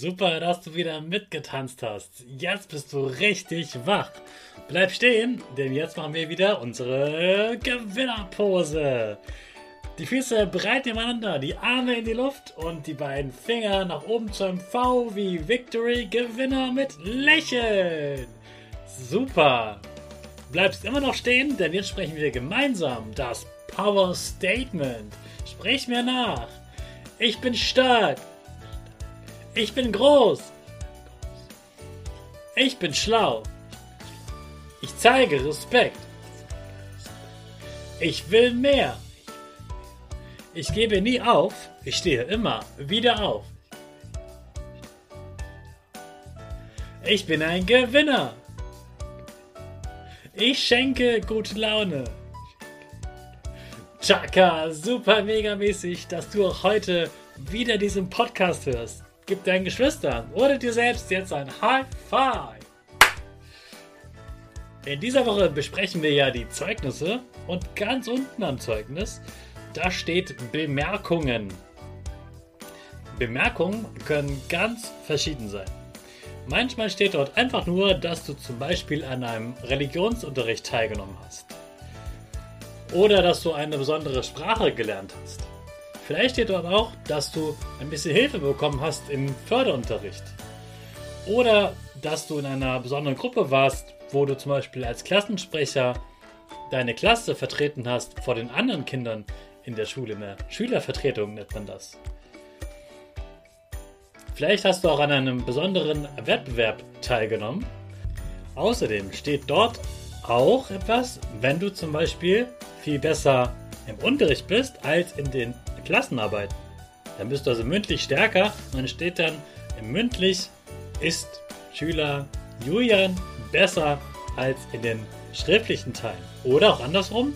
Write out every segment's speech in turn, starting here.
Super, dass du wieder mitgetanzt hast. Jetzt bist du richtig wach. Bleib stehen, denn jetzt machen wir wieder unsere Gewinnerpose. Die Füße breit nebeneinander, die Arme in die Luft und die beiden Finger nach oben zum V wie Victory Gewinner mit Lächeln. Super. Bleibst immer noch stehen, denn jetzt sprechen wir gemeinsam das Power Statement. Sprich mir nach. Ich bin stark. Ich bin groß. Ich bin schlau. Ich zeige Respekt. Ich will mehr. Ich gebe nie auf. Ich stehe immer wieder auf. Ich bin ein Gewinner. Ich schenke gute Laune. Chaka, super mega mäßig, dass du auch heute wieder diesen Podcast hörst. Gib deinen Geschwistern oder dir selbst jetzt ein High Five. In dieser Woche besprechen wir ja die Zeugnisse und ganz unten am Zeugnis, da steht Bemerkungen. Bemerkungen können ganz verschieden sein. Manchmal steht dort einfach nur, dass du zum Beispiel an einem Religionsunterricht teilgenommen hast. Oder dass du eine besondere Sprache gelernt hast. Vielleicht steht dort auch, dass du ein bisschen Hilfe bekommen hast im Förderunterricht. Oder dass du in einer besonderen Gruppe warst, wo du zum Beispiel als Klassensprecher deine Klasse vertreten hast vor den anderen Kindern in der Schule. Eine Schülervertretung nennt man das. Vielleicht hast du auch an einem besonderen Wettbewerb teilgenommen. Außerdem steht dort auch etwas, wenn du zum Beispiel viel besser im Unterricht bist als in den Klassenarbeiten. Dann bist du also mündlich stärker und dann steht dann, mündlich ist Schüler Julian besser als in den schriftlichen Teilen. Oder auch andersrum,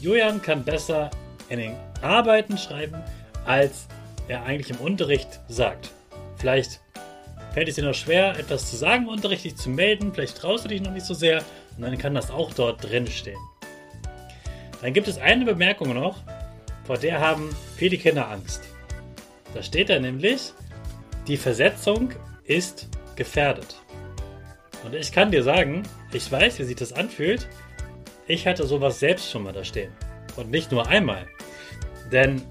Julian kann besser in den Arbeiten schreiben, als er eigentlich im Unterricht sagt. Vielleicht fällt es dir noch schwer, etwas zu sagen im Unterricht, dich zu melden, vielleicht traust du dich noch nicht so sehr und dann kann das auch dort drin stehen. Dann gibt es eine Bemerkung noch, vor der haben viele Kinder Angst. Da steht da nämlich, die Versetzung ist gefährdet. Und ich kann dir sagen, ich weiß, wie sich das anfühlt. Ich hatte sowas selbst schon mal da stehen. Und nicht nur einmal. Denn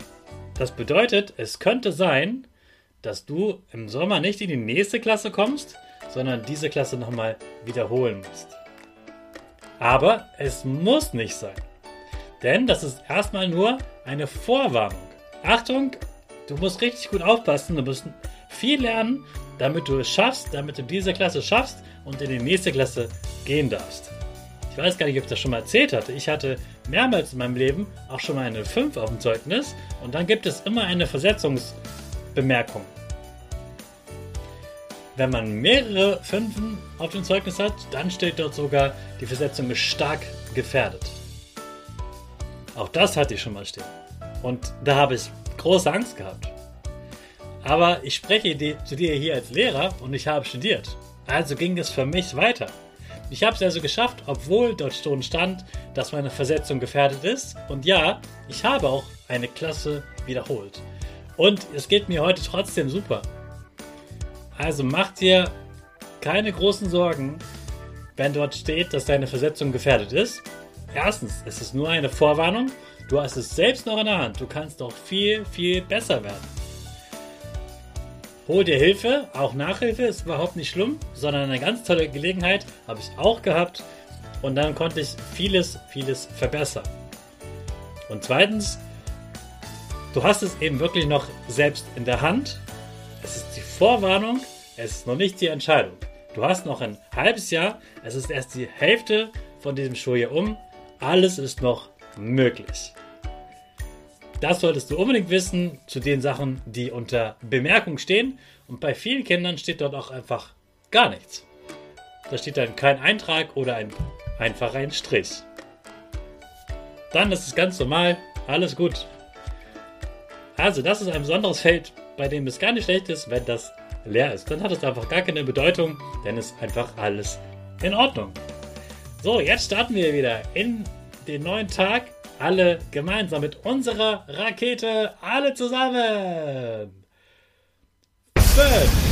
das bedeutet, es könnte sein, dass du im Sommer nicht in die nächste Klasse kommst, sondern diese Klasse nochmal wiederholen musst. Aber es muss nicht sein. Denn das ist erstmal nur eine Vorwarnung. Achtung, du musst richtig gut aufpassen, du musst viel lernen, damit du es schaffst, damit du diese Klasse schaffst und in die nächste Klasse gehen darfst. Ich weiß gar nicht, ob ich das schon mal erzählt hatte. Ich hatte mehrmals in meinem Leben auch schon mal eine 5 auf dem Zeugnis und dann gibt es immer eine Versetzungsbemerkung. Wenn man mehrere Fünfen auf dem Zeugnis hat, dann steht dort sogar, die Versetzung ist stark gefährdet. Auch das hatte ich schon mal stehen. Und da habe ich große Angst gehabt. Aber ich spreche zu dir hier als Lehrer und ich habe studiert. Also ging es für mich weiter. Ich habe es also geschafft, obwohl dort schon stand, dass meine Versetzung gefährdet ist. Und ja, ich habe auch eine Klasse wiederholt. Und es geht mir heute trotzdem super. Also mach dir keine großen Sorgen, wenn dort steht, dass deine Versetzung gefährdet ist. Erstens, es ist nur eine Vorwarnung. Du hast es selbst noch in der Hand. Du kannst doch viel, viel besser werden. Hol dir Hilfe, auch Nachhilfe ist überhaupt nicht schlimm, sondern eine ganz tolle Gelegenheit habe ich auch gehabt und dann konnte ich vieles, vieles verbessern. Und zweitens, du hast es eben wirklich noch selbst in der Hand. Es ist die Vorwarnung, es ist noch nicht die Entscheidung. Du hast noch ein halbes Jahr, es ist erst die Hälfte von diesem hier um. Alles ist noch möglich. Das solltest du unbedingt wissen zu den Sachen, die unter Bemerkung stehen. Und bei vielen Kindern steht dort auch einfach gar nichts. Da steht dann kein Eintrag oder ein, einfach ein Strich. Dann ist es ganz normal, alles gut. Also, das ist ein besonderes Feld, bei dem es gar nicht schlecht ist, wenn das leer ist. Dann hat es einfach gar keine Bedeutung, denn es ist einfach alles in Ordnung. So, jetzt starten wir wieder in den neuen Tag. Alle gemeinsam mit unserer Rakete. Alle zusammen. Fünf.